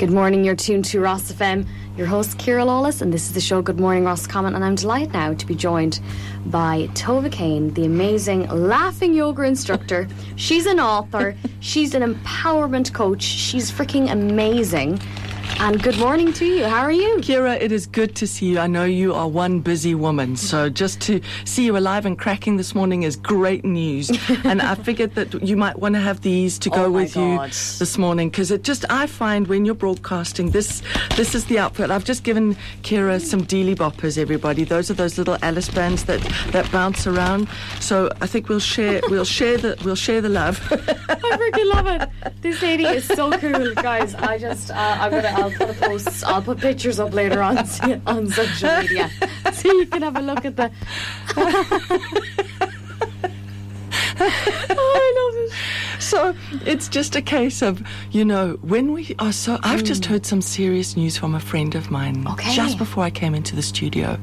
Good morning, you're tuned to Ross FM. Your host, Ciara Lawless, and this is the show Good Morning Roscommon. And I'm delighted now to be joined by Tova Kane, the amazing laughing yoga instructor. She's an author, she's an empowerment coach, she's freaking amazing. And good morning to you. How are you? Ciara, it is good to see you. I know you are one busy woman, so just to see you alive and cracking this morning is great news. and I figured that you might want to have these to go Oh with God. you this morning because it just I find when you're broadcasting this this is the outfit. I've just given Ciara some deely boppers. Everybody, those are those little Alice bands that that bounce around. So I think we'll share we'll share the we'll share the love. I freaking love it. This lady is so cool, guys. I just, uh, I'm gonna, I'll put a post, I'll put pictures up later on on social media, so you can have a look at the. oh, I love it. So it's just a case of, you know, when we are so. I've just mm. heard some serious news from a friend of mine Okay. just before I came into the studio.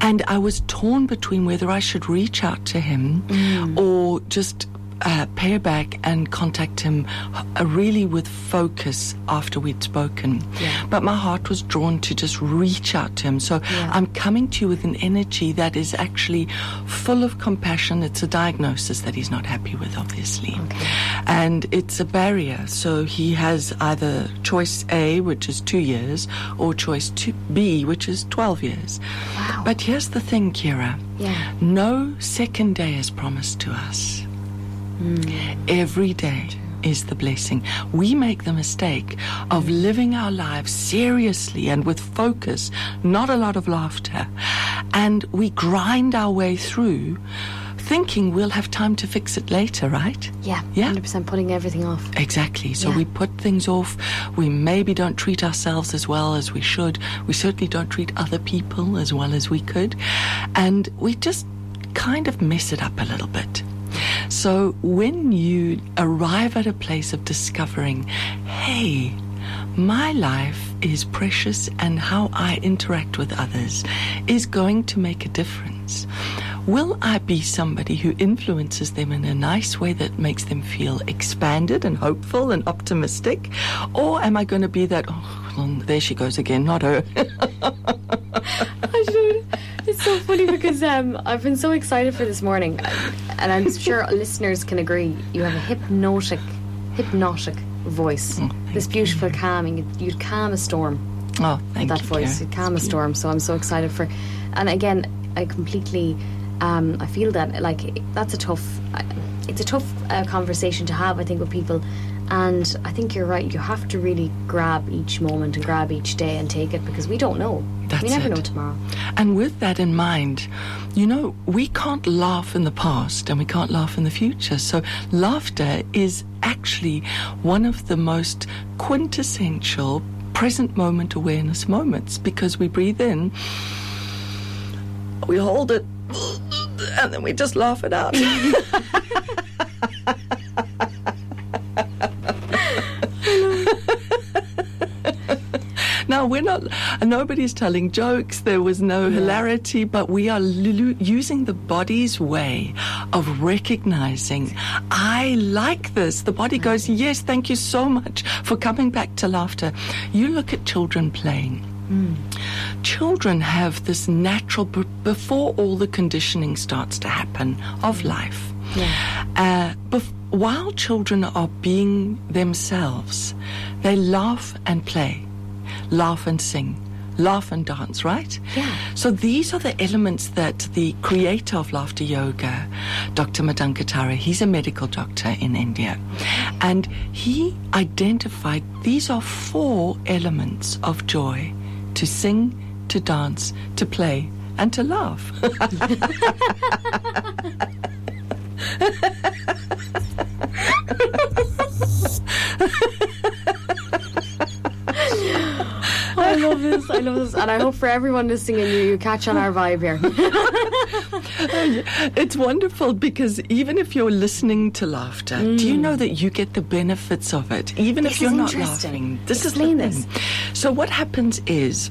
And I was torn between whether I should reach out to him mm. or just. Uh, pay back and contact him uh, really with focus after we'd spoken. Yeah. But my heart was drawn to just reach out to him. So Yeah. I'm coming to you with an energy that is actually full of compassion. It's a diagnosis that he's not happy with, obviously. And it's a barrier. So he has either choice A, which is two years, or choice two, B, which is 12 years. Wow. But here's the thing, Ciara. Yeah. No second day is promised to us. Mm. Every day is the blessing. We make the mistake of living our lives seriously and with focus, not a lot of laughter. And we grind our way through thinking we'll have time to fix it later, right? Yeah, Yeah. 100% putting everything off. Exactly. So Yeah. we put things off. We maybe don't treat ourselves as well as we should. We certainly don't treat other people as well as we could. And we just kind of mess it up a little bit. So when you arrive at a place of discovering, hey, my life is precious and how I interact with others is going to make a difference. Will I be somebody who influences them in a nice way that makes them feel expanded and hopeful and optimistic? Or am I going to be that, oh, there she goes again, not her? I should. It's so funny because um, I've been so excited for this morning, and I'm sure listeners can agree. You have a hypnotic, hypnotic voice. this beautiful calming. You'd calm a storm. oh, thank that you. voice. You'd calm a storm. So I'm so excited for. And again, I completely. Um, I feel that like that's a tough. It's a tough uh, conversation to have. I think with people. And I think you're right. You have to really grab each moment and grab each day and take it because we don't know. That's we never it. know tomorrow. And with that in mind, you know, we can't laugh in the past and we can't laugh in the future. So laughter is actually one of the most quintessential present moment awareness moments because we breathe in, we hold it, and then we just laugh it out. Now we're not. Nobody's telling jokes. There was no hilarity, but we are lu- using the body's way of recognizing. I like this. The body mm. goes, yes, thank you so much for coming back to laughter. You look at children playing. Mm. Children have this natural b- before all the conditioning starts to happen of mm. life. Yeah. Uh, bef- while children are being themselves, they laugh and play, laugh and sing, laugh and dance, right? Yeah. So these are the elements that the creator of laughter yoga, Dr. Madan Kataria, he's a medical doctor in India, and he identified these are four elements of joy to sing, to dance, to play, and to laugh. love this. I love this, and I hope for everyone listening, you you catch on our vibe here. It's wonderful because even if you're listening to laughter, do you mm. know that you get the benefits of it? Even This if you're not laughing. This Explain is this. So what happens is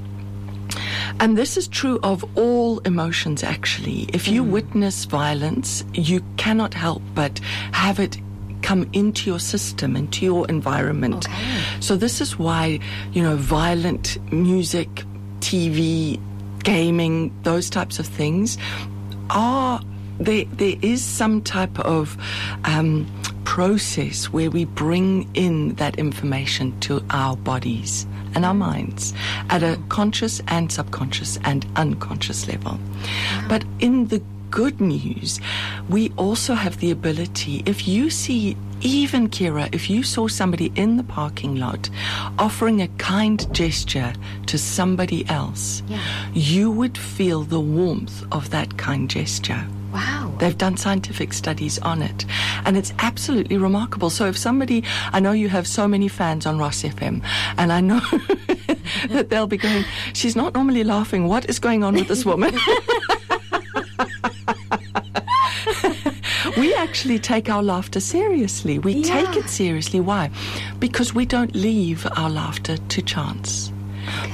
and this is true of all emotions actually. If you mm. witness violence, you cannot help but have it come into your system, into your environment. Okay. So this is why, you know, violent music, TV, gaming, those types of things are there, there is some type of um, process where we bring in that information to our bodies and our minds at a conscious and subconscious and unconscious level. But in the good news, we also have the ability, if you see even Ciara, if you saw somebody in the parking lot offering a kind gesture to somebody else, Yeah. you would feel the warmth of that kind gesture. Wow. They've done scientific studies on it, and it's absolutely remarkable. So, if somebody, I know you have so many fans on Ross FM, and I know that they'll be going, She's not normally laughing. What is going on with this woman? we actually take our laughter seriously. We take it seriously. Why? Because we don't leave our laughter to chance.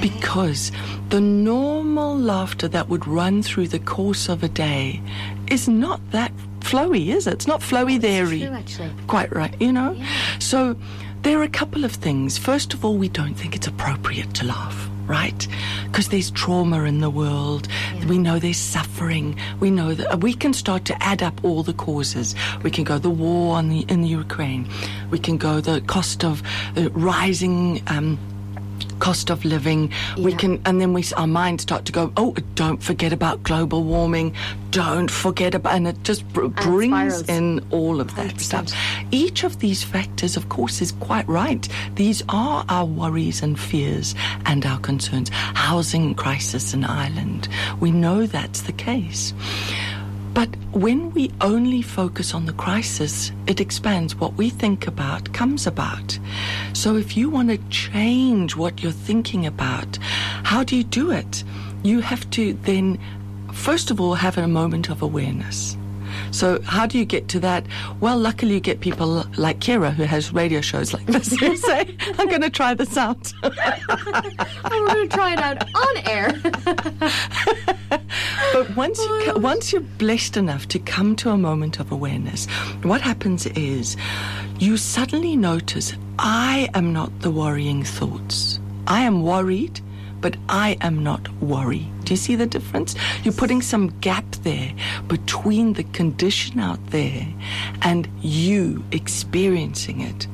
Because the normal laughter that would run through the course of a day is not that flowy, is it? It's not flowy actually. Quite right, you know? So there are a couple of things. First of all, we don't think it's appropriate to laugh. Right? Because there's trauma in the world. We know there's suffering. We know that we can start to add up all the causes. We can go the war on the, in the Ukraine. We can go the cost of the rising um, cost of living. We can, and then we our minds start to go. Oh, don't forget about global warming. Don't forget about, and it just br- brings spirals. in all of that 100%. stuff. Each of these factors, of course, is quite right. These are our worries and fears and our concerns. Housing crisis in Ireland. We know that's the case. But when we only focus on the crisis, it expands. What we think about comes about. So if you want to change what you're thinking about, how do you do it? You have to then, first of all, have a moment of awareness. So how do you get to that? Well, luckily you get people like Ciara who has radio shows like this who say, I'm going to try this out. Oh, we're going to try it out on air. But once you oh once you're blessed enough to come to a moment of awareness, what happens is you suddenly notice I am not the worrying thoughts. I am worried, but I am not worry. Do you see the difference? You're putting some gap there between the condition out there and you experiencing it.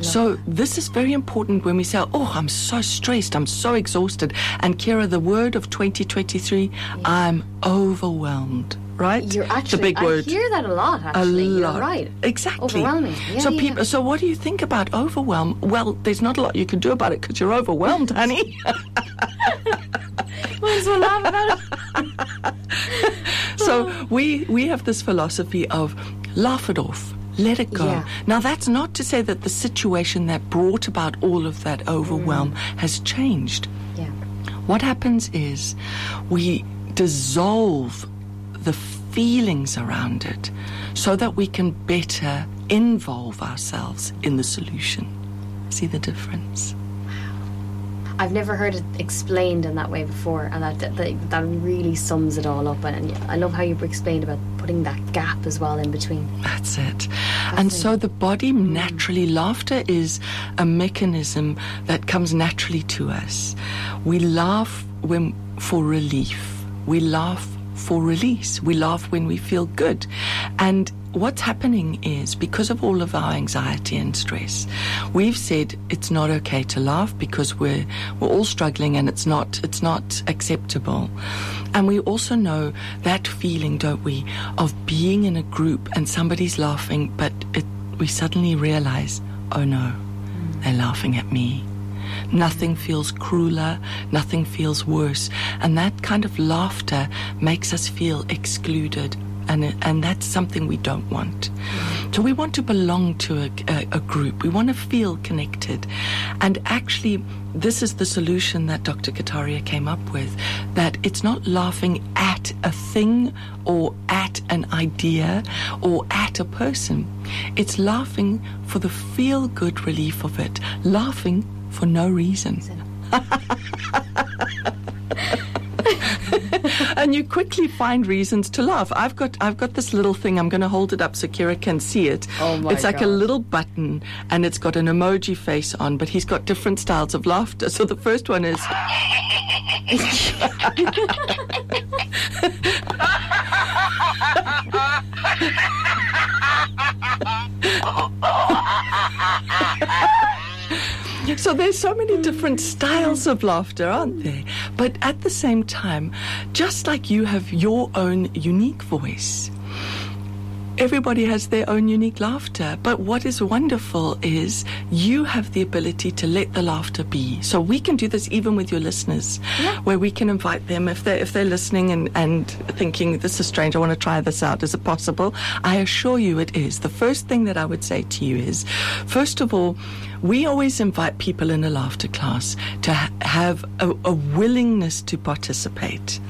So this is very important when we say, "Oh, I'm so stressed, I'm so exhausted." And Ciara, the word of 2023, I'm overwhelmed. Right? You're It's a big word. I hear that a lot, Actually, a lot. You're right. Exactly. Overwhelming. Yeah, so yeah. people. So what do you think about overwhelm? Well, there's not a lot you can do about it because you're overwhelmed, honey. Might as well laugh about it. so we we have this philosophy of laugh it off. Let it go. Yeah. Now, that's not to say that the situation that brought about all of that overwhelm Mm. has changed. Yeah. What happens is we dissolve the feelings around it so that we can better involve ourselves in the solution. See the difference? I've never heard it explained in that way before, and that that, that really sums it all up. And, and I love how you explained about putting that gap as well in between. That's it. And so the body naturally, laughter is a mechanism that comes naturally to us. We laugh when for relief. We laugh for release. We laugh when we feel good. And what's happening is because of all of our anxiety and stress, we've said it's not okay to laugh because we're we're all struggling and it's not it's not acceptable. And we also know that feeling, don't we, of being in a group and somebody's laughing, but it, we suddenly realize, oh no, they're laughing at me. Nothing feels crueler, nothing feels worse. And that kind of laughter makes us feel excluded. And, and that's something we don't want. So we want to belong to a, a, a group. We want to feel connected. And actually, this is the solution that Dr. Kataria came up with that it's not laughing at a thing or at an idea or at a person. It's laughing for the feel good relief of it, laughing for no reason. and and you quickly find reasons to laugh. I've got I've got this little thing. I'm going to hold it up so Ciara can see it. Oh my It's like a little button, and it's got an emoji face on. But he's got different styles of laughter. So the first one is. So there's so many different styles of laughter, aren't there? But at the same time, just like you have your own unique voice, everybody has their own unique laughter. But what is wonderful is you have the ability to let the laughter be. So we can do this even with your listeners, where we can invite them if they're if they're listening and, and thinking this is strange, I want to try this out. Is it possible? I assure you it is. The first thing that I would say to you is, first of all, we always invite people in a laughter class to ha- have a, a willingness to participate.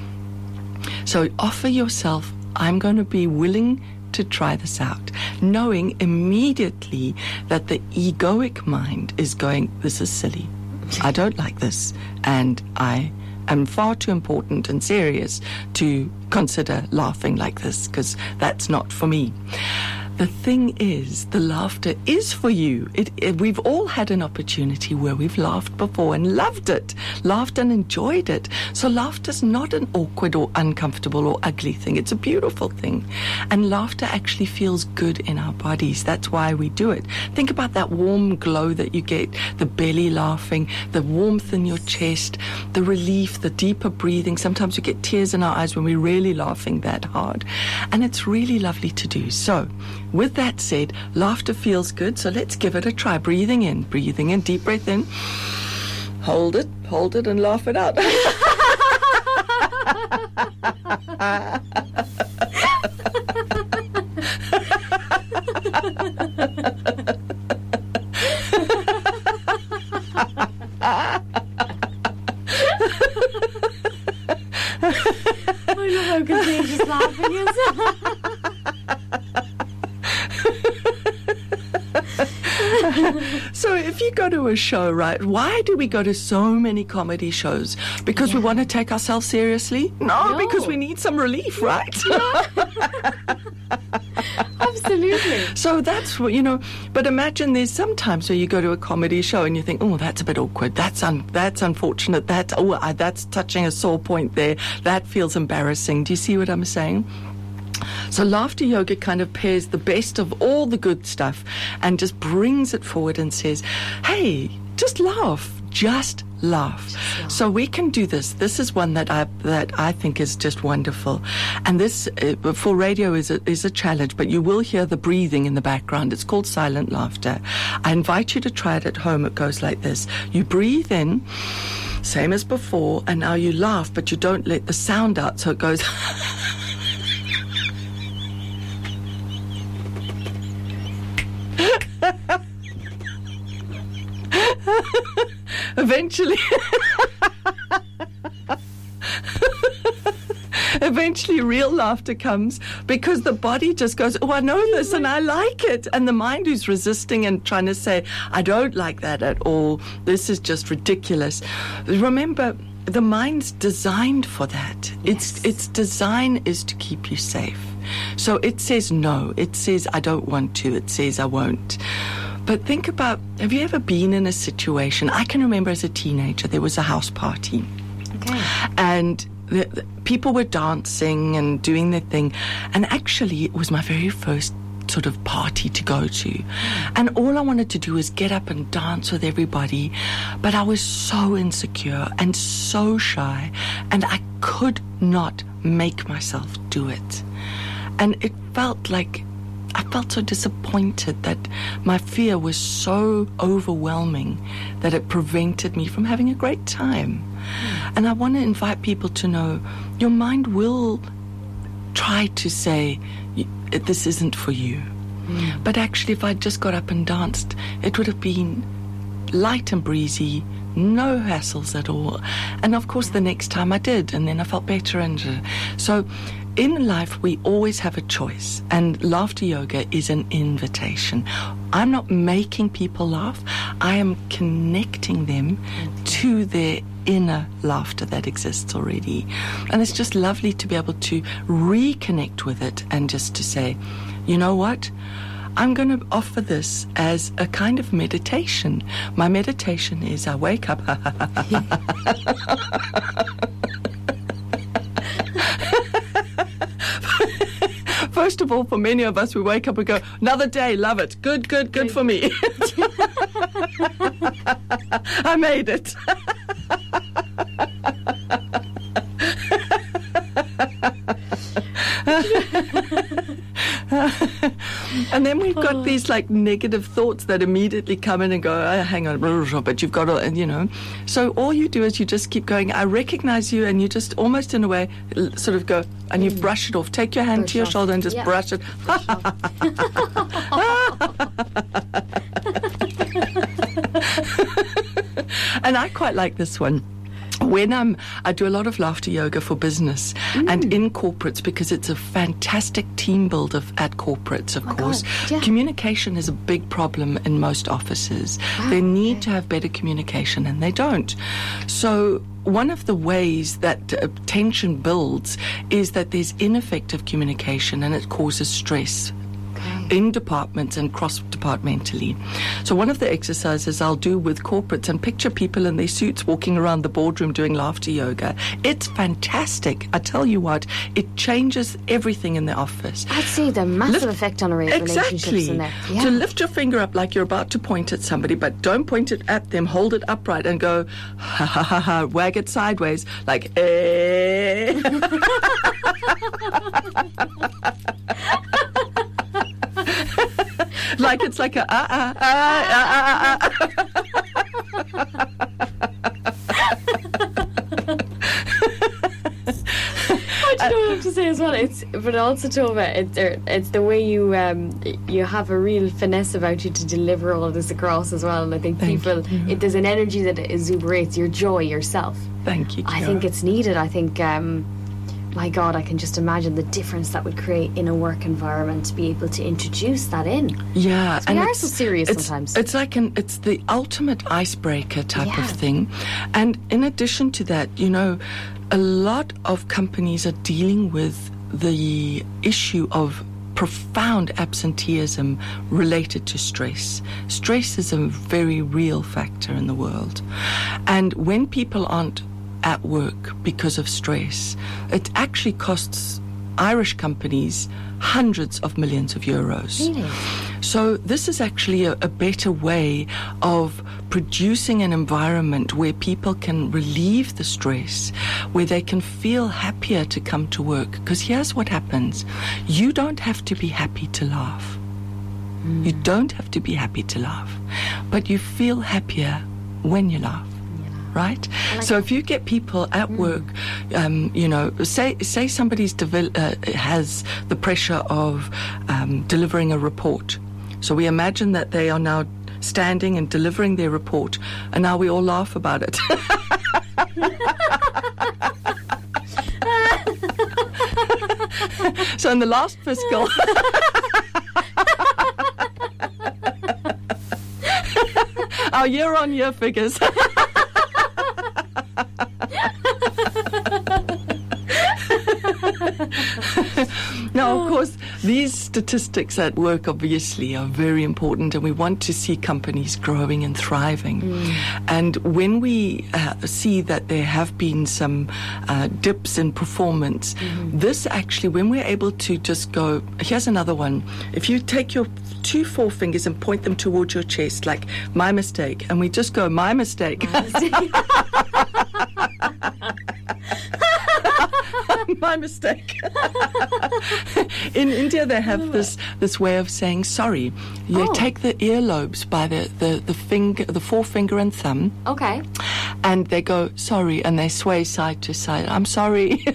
So offer yourself, I'm going to be willing to try this out, knowing immediately that the egoic mind is going, This is silly. I don't like this. And I am far too important and serious to consider laughing like this because that's not for me. The thing is, the laughter is for you. It, it- we've all had an opportunity where we've laughed before and loved it, laughed and enjoyed it. So laughter's not an awkward or uncomfortable or ugly thing. It's a beautiful thing. And laughter actually feels good in our bodies. That's why we do it. Think about that warm glow that you get, the belly laughing, the warmth in your chest, the relief, the deeper breathing. Sometimes we get tears in our eyes when we're really laughing that hard. And it's really lovely to do. So, with that said, laughter feels good, so let's give it a try. Breathing in, breathing in, deep breath in. Hold it, hold it, and laugh it out. a show, right, why do we go to so many comedy shows? Because we want to take ourselves seriously? No, No. because we need some relief, right? Absolutely. So that's what you know. But imagine there's sometimes where you go to a comedy show and you think, oh, that's a bit awkward. That's un- that's unfortunate. That's oh, I, that's touching a sore point there. That feels embarrassing. Do you see what I'm saying? So laughter yoga kind of pairs the best of all the good stuff and just brings it forward and says, "Hey, just laugh, just laugh." So we can do this. This is one that I that I think is just wonderful, and this uh, for radio is a, is a challenge. But you will hear the breathing in the background. It's called silent laughter. I invite you to try it at home. It goes like this: you breathe in. Same as before, and now you laugh, but you don't let the sound out, so it goes. eventually. Eventually real laughter comes because the body just goes oh i know this and i like it. And the mind who's resisting and trying to say i don't like that at all. This is just ridiculous. Remember the mind's designed for that. Its its design is to keep you safe. So it says no. It says i don't want to. It says i won't but think about have you ever been in a situation? I can remember as a teenager, there was a house party Okay. and the, the people were dancing and doing their thing. And actually, it was my very first sort of party to go to. And all I wanted to do was get up and dance with everybody. But I was so insecure and so shy, and I could not make myself do it. And it felt like I felt so disappointed that my fear was so overwhelming that it prevented me from having a great time. And I want to invite people to know your mind will try to say, this isn't for you. But actually, if I'd just got up and danced, it would have been light and breezy, no hassles at all. And of course, the next time I did, and then I felt better. And uh, so in life, we always have a choice, and laughter yoga is an invitation. I'm not making people laugh, I am connecting them to their inner laughter that exists already. And it's just lovely to be able to reconnect with it and just to say, you know what? I'm going to offer this as a kind of meditation. My meditation is I wake up. First of all, for many of us, we wake up and go, another day, love it. Good, good, good for me. I made it. and then we've got these like negative thoughts that immediately come in and go, oh, hang on, but you've got to, and you know. So all you do is you just keep going, I recognize you, and you just almost in a way sort of go, and you brush it off. Take your hand Brush to your off. shoulder and just Yeah. brush it. and I quite like this one. When I'm, I do a lot of laughter yoga for business and Mm. in corporates because it's a fantastic team builder at corporates, of my course. God, yeah. Communication is a big problem in most offices. they need to have better communication and they don't. So, one of the ways that uh, tension builds is that there's ineffective communication and it causes stress in departments and cross departmentally. So, one of the exercises I'll do with corporates and picture people in their suits walking around the boardroom doing laughter yoga. It's fantastic. I tell you what, it changes everything in the office. I'd say the massive Lift- effect on a re- relationships Exactly. in there. To lift your finger up like you're about to point at somebody, but don't point it at them. Hold it upright and go, ha ha ha ha, wag it sideways, like, eh. like it's like a ah ah ah ah ah. What do you know what I have to say as well? It's but also Tova, it's it's the way you um you have a real finesse about you to deliver all of this across as well. And I think Thank people, it, there's an energy that exuberates your joy yourself. Thank you. I Ciara. think it's needed. I think, um, my God, I can just imagine the difference that would create in a work environment to be able to introduce that in. Yeah, we are so serious it's, sometimes. It's like an it's the ultimate icebreaker type Yeah. of thing, and in addition to that, you know, a lot of companies are dealing with the issue of profound absenteeism related to stress. Stress is a very real factor in the world, and when people aren't at work because of stress, it actually costs Irish companies hundreds of millions of euros. Really? So, this is actually a, a better way of producing an environment where people can relieve the stress, where they can feel happier to come to work. Because here's what happens you don't have to be happy to laugh. You hmm. don't have to be happy to laugh, but you feel happier when you laugh. Right, so if you get people at work, um, you know, say say somebody's devel- uh, has the pressure of um, delivering a report, so we imagine that they are now standing and delivering their report, and now we all laugh about it. so in the last fiscal. Our year on year figures. now, of course, these statistics at work obviously are very important, and we want to see companies growing and thriving. And when we uh, see that there have been some uh, dips in performance, this actually, when we're able to just go, here's another one. If you take your two forefingers and point them towards your chest, like my mistake, and we just go, my mistake. my mistake. In India, they have this this way of saying sorry. You Oh. take the earlobes by the, the, the finger, the forefinger and thumb, Okay. and they go sorry, and they sway side to side. I'm sorry.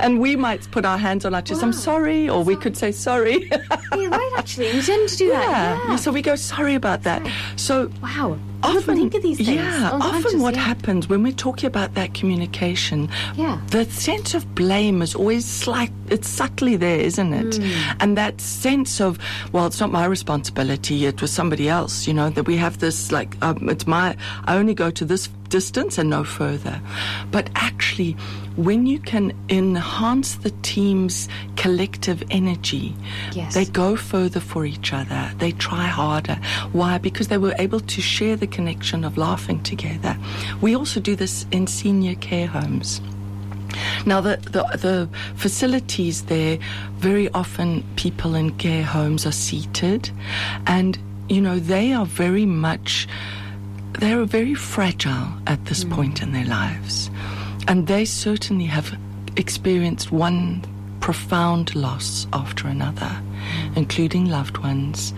and we might put our hands on our chest. I'm sorry, or we could say sorry. You're right, actually. We tend to do yeah. that. Yeah. So we go sorry about that. So Wow. Often think of these things. Yeah, often what yeah. happens when we're talking about that communication, Yeah. the sense of blame is always slight. It's subtly there, isn't it? Hmm. And that sense of, well, it's not my responsibility. It was somebody else. You know that we have this like um, it's my. I only go to this distance and no further. But actually, when you can enhance the team's collective energy, Yes. they go further for each other. They try harder. Why? Because they were able to share the connection of laughing together. We also do this in senior care homes. Now, the, the, the facilities there, very often people in care homes are seated, and, you know, they are very much, they're very fragile at this hmm. point in their lives. And they certainly have experienced one profound loss after another, hmm. including loved ones,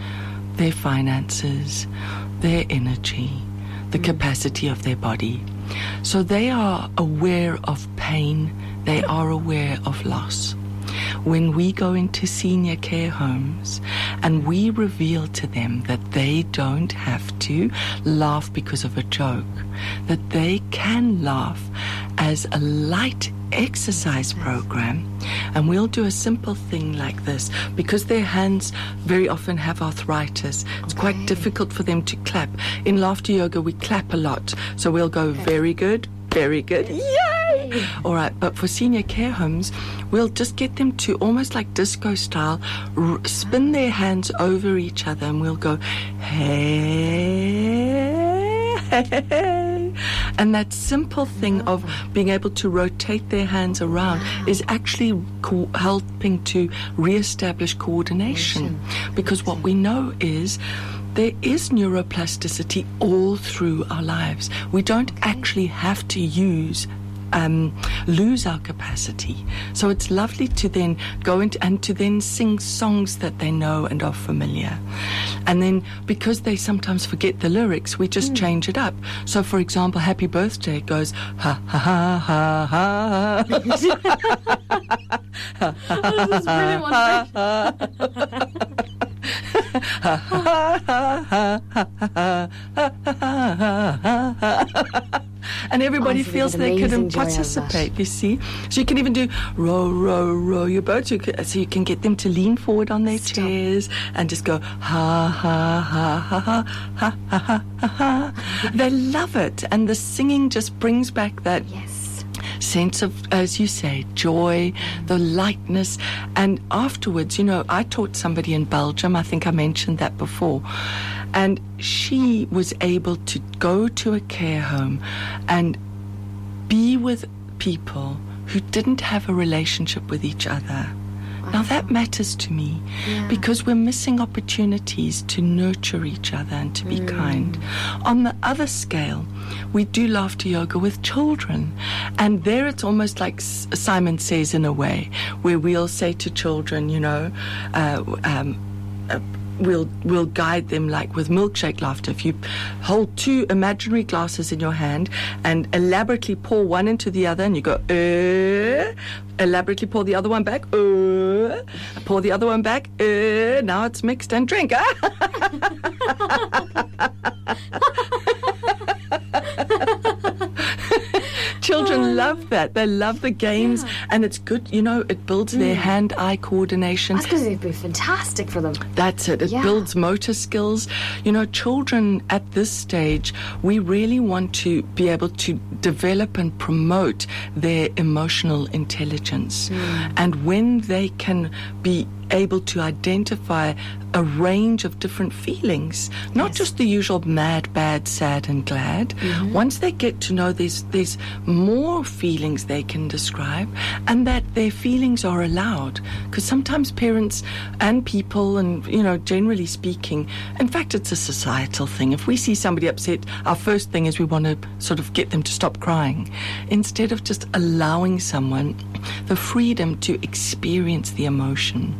their finances, their energy, the hmm. capacity of their body. So they are aware of pain, they are aware of loss. When we go into senior care homes and we reveal to them that they don't have to laugh because of a joke, that they can laugh as a light exercise program, and we'll do a simple thing like this. Because their hands very often have arthritis. It's quite difficult for them to clap. In laughter yoga, we clap a lot, so we'll go very good, very good, yay! All right, but for senior care homes, we'll just get them to almost like disco style r- spin their hands over each other, and we'll go hey. hey. And that simple thing of being able to rotate their hands around is actually co- helping to reestablish coordination. Because what we know is there is neuroplasticity all through our lives. We don't mm-hmm. actually have to use um, lose our capacity. So it's lovely to then go into and to then sing songs that they know and are familiar. And then because they sometimes forget the lyrics, we just change it up. So for example, Happy Birthday goes ha ha ha ha ha. Oh, this is brilliant one. and everybody Honestly, feels they can amazing joy out of that. participate. You see, so you can even do row, row, row your boat. You can, so you can get them to lean forward on their Stop. chairs and just go ha ha ha ha ha ha ha ha ha. ha. They love it, and the singing just brings back that Yes. Sense of, as you say, joy, the lightness. And afterwards, you know, I taught somebody in Belgium, I think I mentioned that before, and she was able to go to a care home and be with people who didn't have a relationship with each other. Now that matters to me Yeah. because we're missing opportunities to nurture each other and to be kind. On the other scale, we do laughter yoga with children. And there it's almost like S- Simon says in a way, where we'll say to children, you know, uh, um, uh, we'll we'll guide them like with milkshake laughter. If you hold two imaginary glasses in your hand and elaborately pour one into the other, and you go, uh, elaborately pour the other one back, uh, pour the other one back, uh, now it's mixed and drink. Children oh. love that. They love the games, and it's good. You know, it builds their mm. hand-eye coordination. That's going to be fantastic for them. That's it. It Yeah. builds motor skills. You know, children at this stage, we really want to be able to develop and promote their emotional intelligence. Mm. And when they can be able to identify a range of different feelings, not Yes. just the usual mad, bad, sad, and glad. Mm-hmm. Once they get to know there's there's more feelings they can describe, and that their feelings are allowed, because sometimes parents and people, and you know, generally speaking, in fact, it's a societal thing. If we see somebody upset, our first thing is we want to sort of get them to stop crying, instead of just allowing someone the freedom to experience the emotion.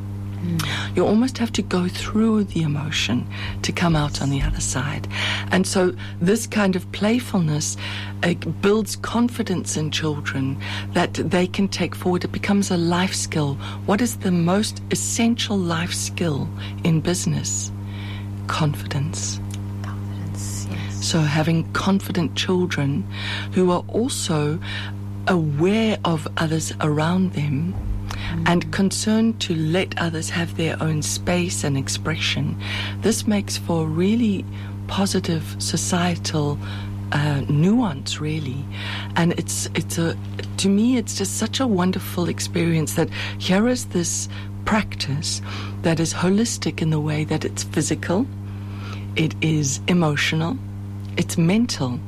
You almost have to go through the emotion to come out on the other side. And so, this kind of playfulness uh, builds confidence in children that they can take forward. It becomes a life skill. What is the most essential life skill in business? Confidence. Confidence, yes. So having confident children who are also aware of others around them and concerned to let others have their own space and expression, this makes for really positive societal uh, nuance, really. And it's it's a to me, it's just such a wonderful experience that here is this practice that is holistic in the way that it's physical, it is emotional, it's mental,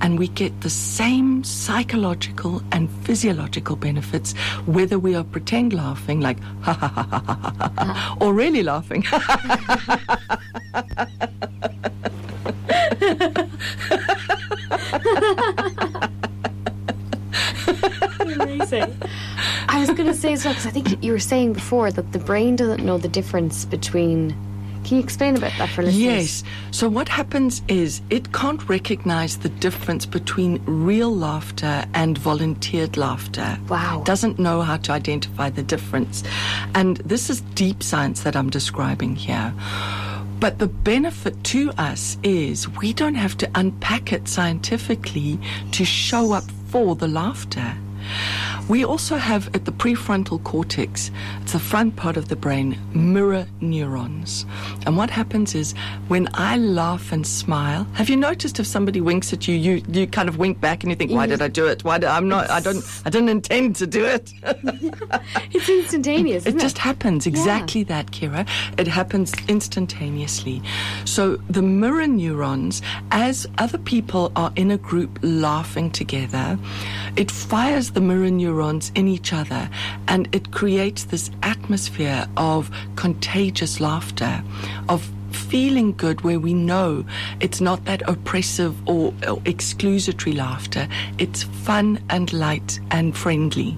and we get the same psychological and physiological benefits whether we are pretend laughing like ha ha ha ha ha ha, ha mm. or really laughing Amazing. I was going to say as well because I think you were saying before that the brain doesn't know the difference between can you explain about that for listeners? Yes. So what happens is it can't recognize the difference between real laughter and volunteered laughter. Wow. It doesn't know how to identify the difference. And this is deep science that I'm describing here. But the benefit to us is we don't have to unpack it scientifically to show up for the laughter. We also have at the prefrontal cortex, it's the front part of the brain, mirror neurons. And what happens is when I laugh and smile, have you noticed if somebody winks at you, you, you kind of wink back and you think, why did I do it? Why did, I'm not, I don't, I didn't intend to do it. it's instantaneous. It it just happens. Exactly Yeah. that, Ciara. It happens instantaneously. So the mirror neurons, as other people are in a group laughing together, it fires the mirror neurons in each other and it creates this atmosphere of contagious laughter, of feeling good where we know it's not that oppressive or, or laughter. It's fun and light and friendly.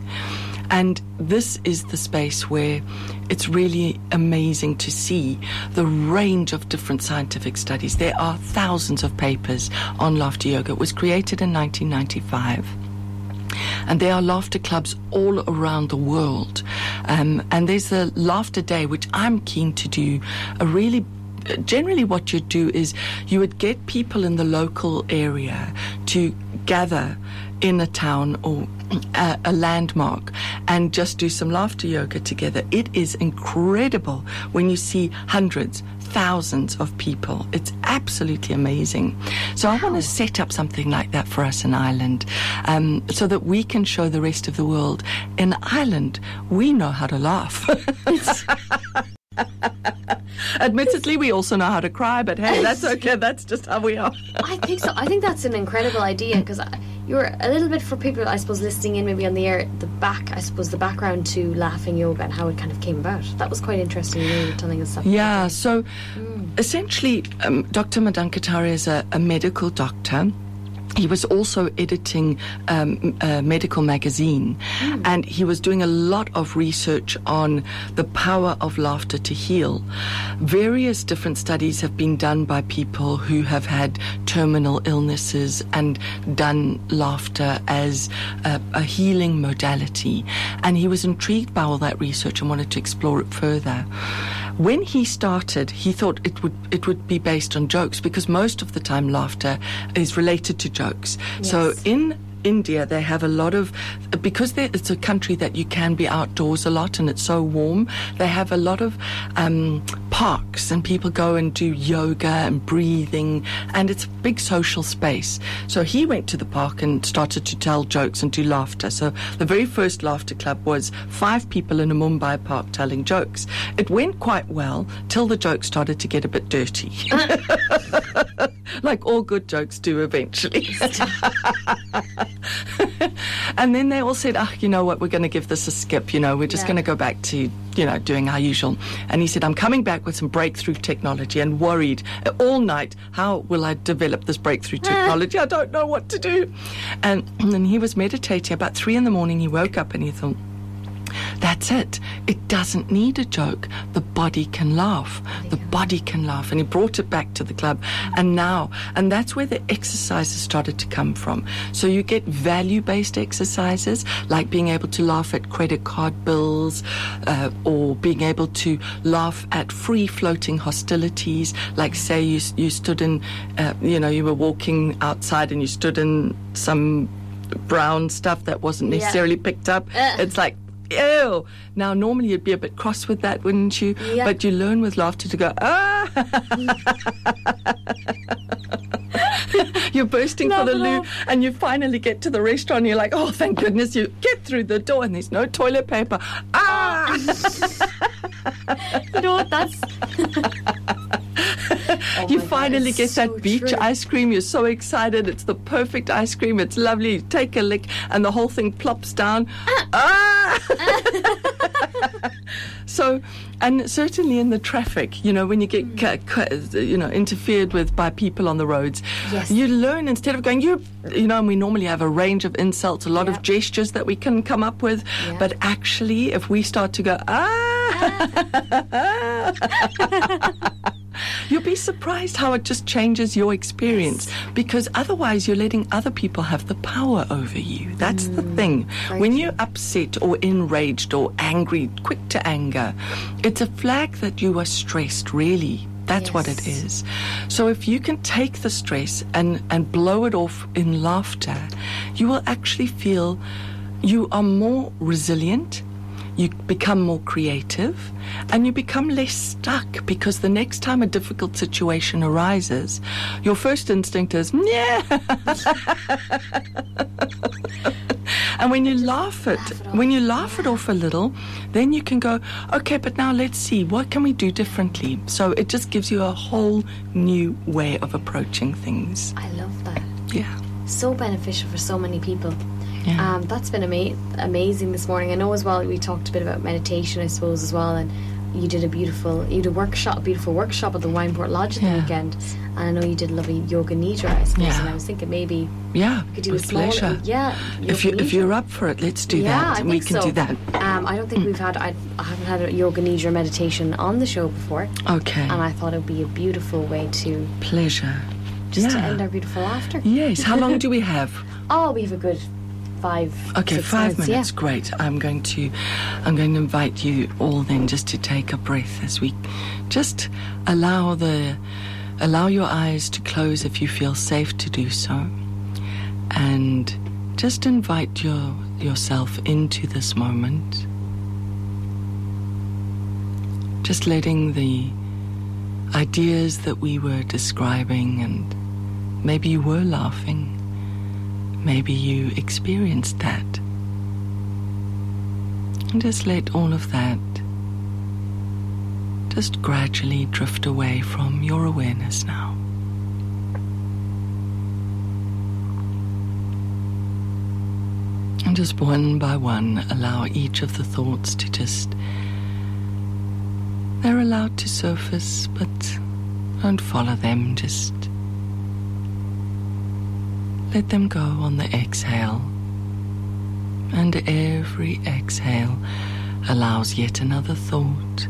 And this is the space where it's really amazing to see the range of different scientific studies. There are thousands of papers on laughter yoga. It was created in 1995. And there are laughter clubs all around the world. Um, and there's a laughter day, which I'm keen to do a really generally what you'd do is you would get people in the local area to gather in a town or a, a landmark and just do some laughter yoga together. It is incredible when you see hundreds, thousands of people. It's absolutely amazing. So I want to set up something like that for us in Ireland um, so that we can show the rest of the world in Ireland we know how to laugh. Admittedly, we also know how to cry, but hey, that's okay. That's just how we are. I think so. I think that's an incredible idea because you're a little bit for people, I suppose, listening in maybe on the air, the back, I suppose, the background to laughing yoga and how it kind of came about. That was quite interesting. You were telling us that. Yeah, so essentially, um, Dr. Madan Kataria is a, a medical doctor. He was also editing um, a medical magazine, and he was doing a lot of research on the power of laughter to heal. Various different studies have been done by people who have had terminal illnesses and done laughter as a, a healing modality. And he was intrigued by all that research and wanted to explore it further. When he started, he thought it would it would be based on jokes because most of the time laughter is related to jokes. So in India, they have a lot of because it's a country that you can be outdoors a lot and it's so warm. They have a lot of um, parks and people go and do yoga and breathing, and it's a big social space. So he went to the park and started to tell jokes and do laughter. So the very first laughter club was five people in a Mumbai park telling jokes. It went quite well till the jokes started to get a bit dirty, like all good jokes do eventually. and then they all said, "Ah, you know what? We're going to give this a skip. You know, we're just Yeah. going to go back to you know doing our usual." And he said, "I'm coming back with some breakthrough technology." And worried all night, how will I develop this breakthrough technology? I don't know what to do. And, and then he was meditating. About three in the morning, he woke up and he thought. That's it. It doesn't need a joke. The body can laugh. The body can laugh. And he brought it back to the club. And now, and that's where the exercises started to come from. So you get value based exercises like being able to laugh at credit card bills uh, or being able to laugh at free floating hostilities. Like, say, you, you stood in, uh, you know, you were walking outside and you stood in some brown stuff that wasn't Yeah. necessarily picked up. It's like, ew. Now, normally you'd be a bit cross with that, wouldn't you? Yeah. But you learn with laughter to go, ah. you're bursting for the loo, and you finally get to the restaurant. And you're like, oh, thank goodness you get through the door, and there's no toilet paper. Ah! You know what? That's. Oh you God, finally get so that beach true. ice cream. You're so excited. It's the perfect ice cream. It's lovely. You take a lick, and the whole thing plops down. ah! so, and certainly in the traffic, you know, when you get ca- you know interfered with by people on the roads, Yes. you learn instead of going you you know, and we normally have a range of insults, a lot Yeah. of gestures that we can come up with, Yeah. but actually, if we start to go ah. You'll be surprised how it just changes your experience because otherwise you're letting other people have the power over you. That's the thing. Mm, very When you're upset or enraged or angry, quick to anger, it's a flag that you are stressed, really. That's what it is. So if you can take the stress and, and blow it off in laughter, you will actually feel you are more resilient, you become more creative, and you become less stuck because the next time a difficult situation arises, your first instinct is, yeah. and when you laugh it, Laugh it when you laugh it off a little, then you can go, okay, but now let's see, what can we do differently? So it just gives you a whole new way of approaching things. I love that. Yeah. So beneficial for so many people. Yeah. Um, that's been ama- amazing this morning. I know as well we talked a bit about meditation, I suppose, as well. And you did a beautiful, you did a workshop, a beautiful workshop at the Wineport Lodge at Yeah. the weekend. And I know you did a lovely yoga nidra, I suppose. Yeah. And I was thinking maybe Yeah, we could do a small, pleasure. yeah. If you if you're up for it, let's do yeah, that, I and we can so. do that. Um, I don't think we've had, I, I haven't had a yoga nidra meditation on the show before. Okay, And I thought it would be a beautiful way to pleasure. just to end our beautiful laughter. Yes. How long do we have? Oh, we have a good five. Okay, five minutes. minutes. Great. I'm going to, I'm going to invite you all then just to take a breath as we, just allow the, allow your eyes to close if you feel safe to do so, and just invite your yourself into this moment. Just letting the ideas that we were describing and maybe you were laughing Maybe you experienced that. And just let all of that just gradually drift away from your awareness now. And just one by one, allow each of the thoughts to just. They're allowed to surface, but don't follow them. Just let them go on the exhale. And every exhale allows yet another thought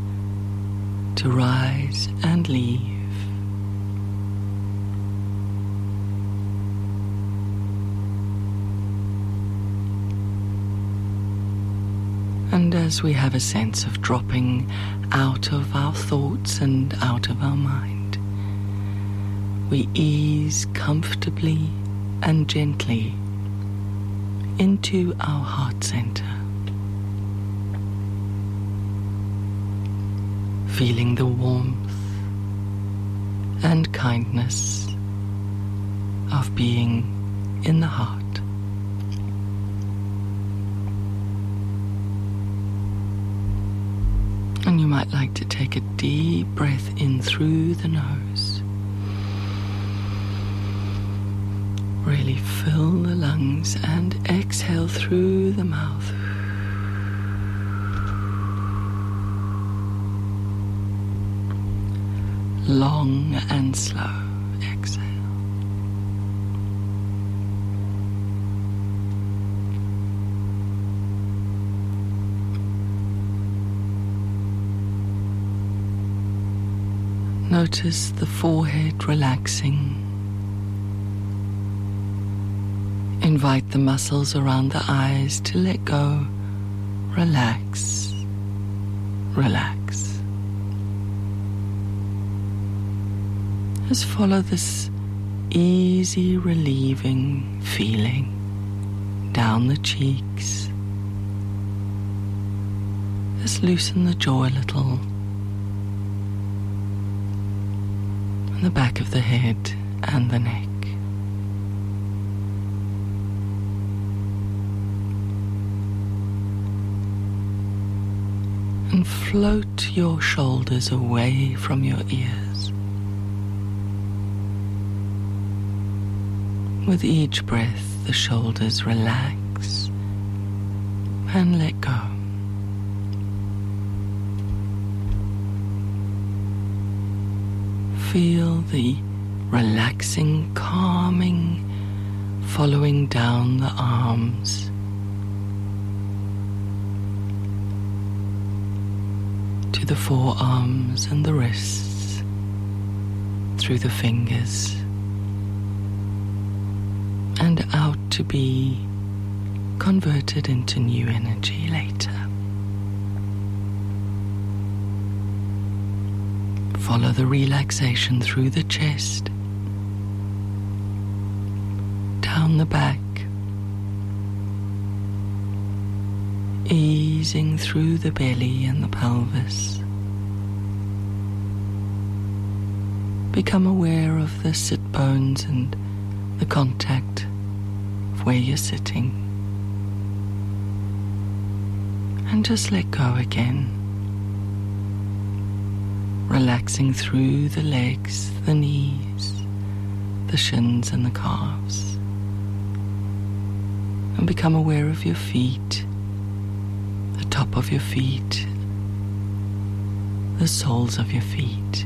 to rise and leave. And as we have a sense of dropping out of our thoughts and out of our mind, we ease comfortably and gently into our heart center. Feeling the warmth and kindness of being in the heart. And you might like to take a deep breath in through the nose. fill the lungs and exhale through the mouth. Long and slow exhale. Notice the forehead relaxing. Invite the muscles around the eyes to let go. Relax. Relax. Just follow this easy, relieving feeling down the cheeks. Just loosen the jaw a little. And the back of the head and the neck. Float your shoulders away from your ears. With each breath, the shoulders relax and let go. Feel the relaxing, calming following down the arms. To the forearms and the wrists, through the fingers, and out to be converted into new energy later. Follow the relaxation through the chest, down the back, easing through the belly and the pelvis. Become aware of the sit bones and the contact of where you're sitting. And just let go again relaxing through the legs, the knees, the shins, and the calves. And become aware of your feet, the top of your feet, the soles of your feet.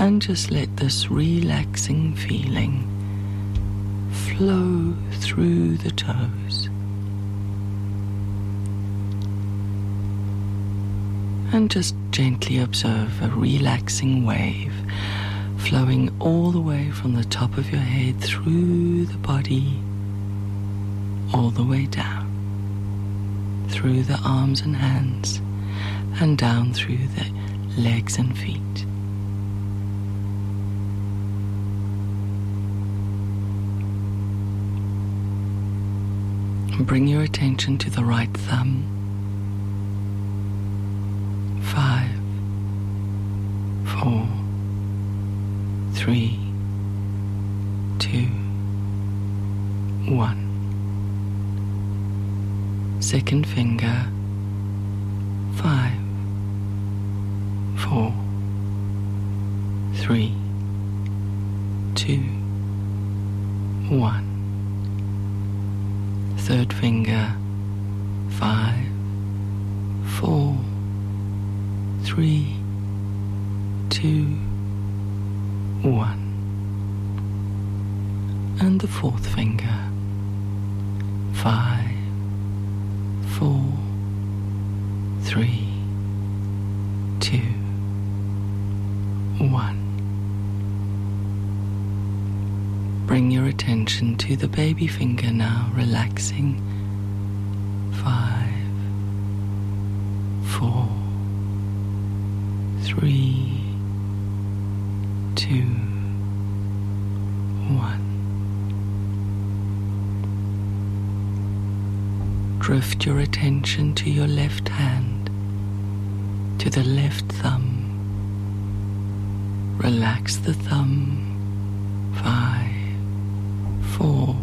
And just let this relaxing feeling flow through the toes. and just gently observe a relaxing wave flowing all the way from the top of your head through the body, all the way down, through the arms and hands, and down through the legs and feet. Bring your attention to the right thumb. Five, four, three, two, one. Second finger, relaxing. Five, four, three, two, one. Drift your attention to your left hand, to the left thumb. Relax the thumb. Five, four,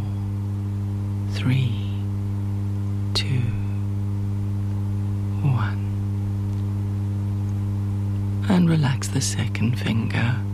the second finger.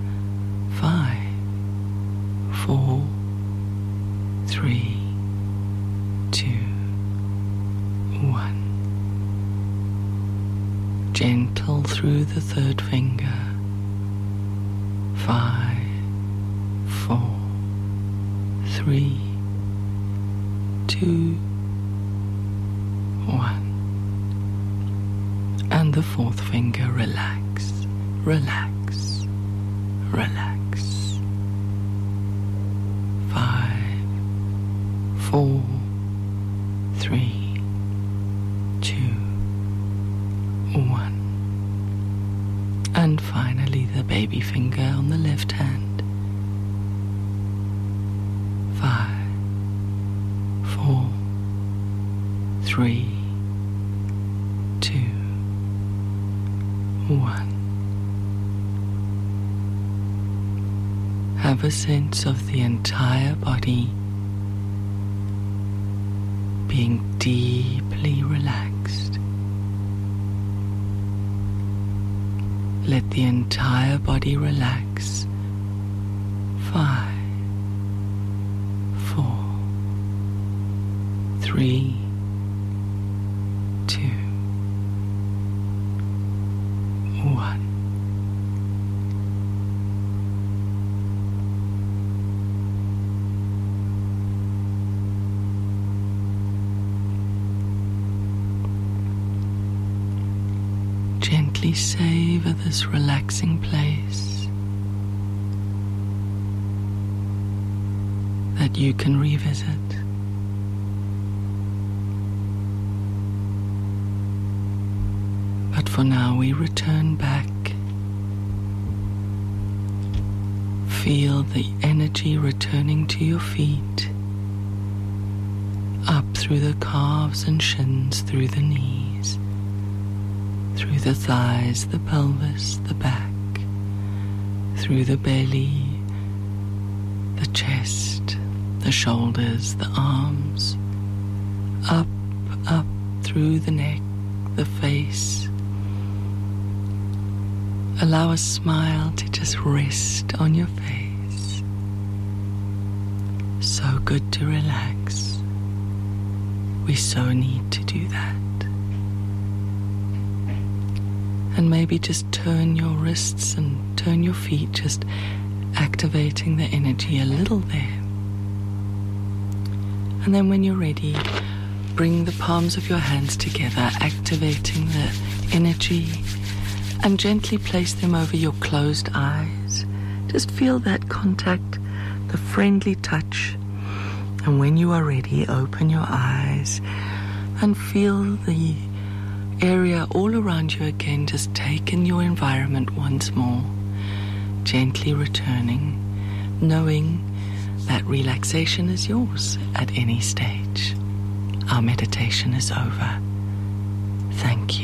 Three, two, one. Have a sense of the entire body being deeply relaxed. Let the entire body relax. Five, four, three, this relaxing place that you can revisit. But for now, we return back. Feel the energy returning to your feet, up through the calves and shins, through the knees through the thighs, the pelvis, the back, through the belly, the chest, the shoulders, the arms, up, up through the neck, the face. Allow a smile to just rest on your face. So good to relax. We so need to do that. And maybe just turn your wrists and turn your feet, just activating the energy a little there. And then when you're ready, bring the palms of your hands together, activating the energy, and gently place them over your closed eyes. Just feel that contact, the friendly touch. And when you are ready, open your eyes and feel the area all around you again, just take in your environment once more, gently returning, knowing that relaxation is yours at any stage. Our meditation is over. Thank you.